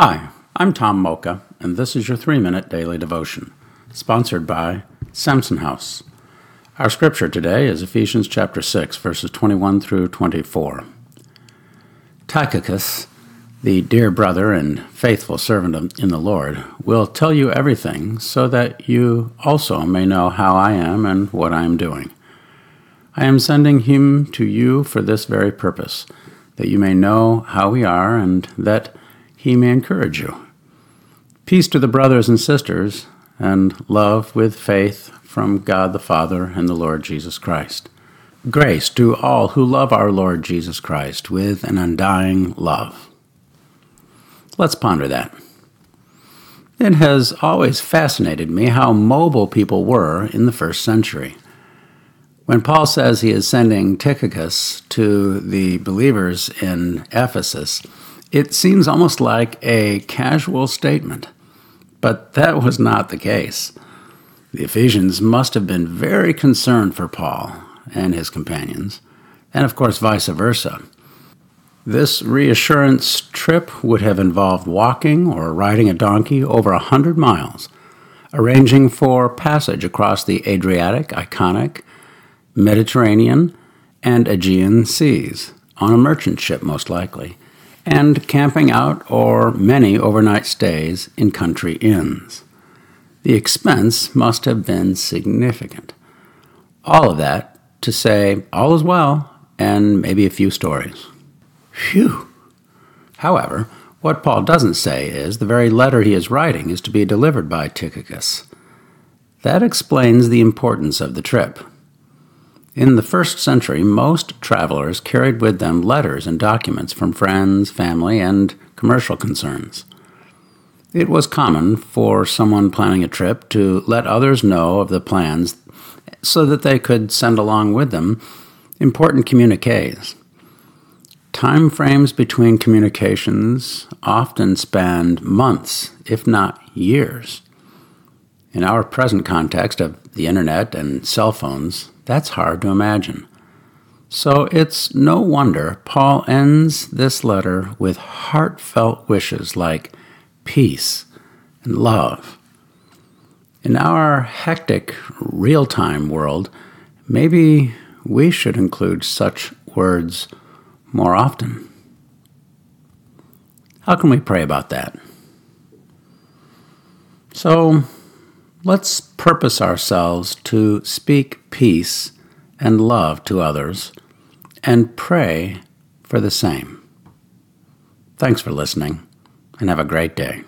Hi, I'm Tom Mocha, and this is your three minute daily devotion, sponsored by Samson House. Our scripture today is Ephesians chapter 6, verses 21 through 24. Tychicus, the dear brother and faithful servant in the Lord, will tell you everything so that you also may know how I am and what I am doing. I am sending him to you for this very purpose, that you may know how we are and that he may encourage you. Peace to the brothers and sisters, and love with faith from God the Father and the Lord Jesus Christ. Grace to all who love our Lord Jesus Christ with an undying love. Let's ponder that. It has always fascinated me how mobile people were in the first century. When Paul says he is sending Tychicus to the believers in Ephesus, it seems almost like a casual statement, but that was not the case. The Ephesians must have been very concerned for Paul and his companions, and of course, vice versa. This reassurance trip would have involved walking or riding a donkey over a hundred miles, arranging for passage across the Adriatic, Ionian, Mediterranean, and Aegean seas, on a merchant ship most likely and camping out or many overnight stays in country inns. The expense must have been significant. All of that to say all is well and maybe a few stories. Phew! However, what Paul doesn't say is the very letter he is writing is to be delivered by Tychicus. That explains the importance of the trip. In the first century, most travelers carried with them letters and documents from friends, family, and commercial concerns. It was common for someone planning a trip to let others know of the plans so that they could send along with them important communiques. Time frames between communications often spanned months, if not years. In our present context of the internet and cell phones, that's hard to imagine. So it's no wonder Paul ends this letter with heartfelt wishes like peace and love. In our hectic, real time world, maybe we should include such words more often. How can we pray about that? So, Let's purpose ourselves to speak peace and love to others and pray for the same. Thanks for listening and have a great day.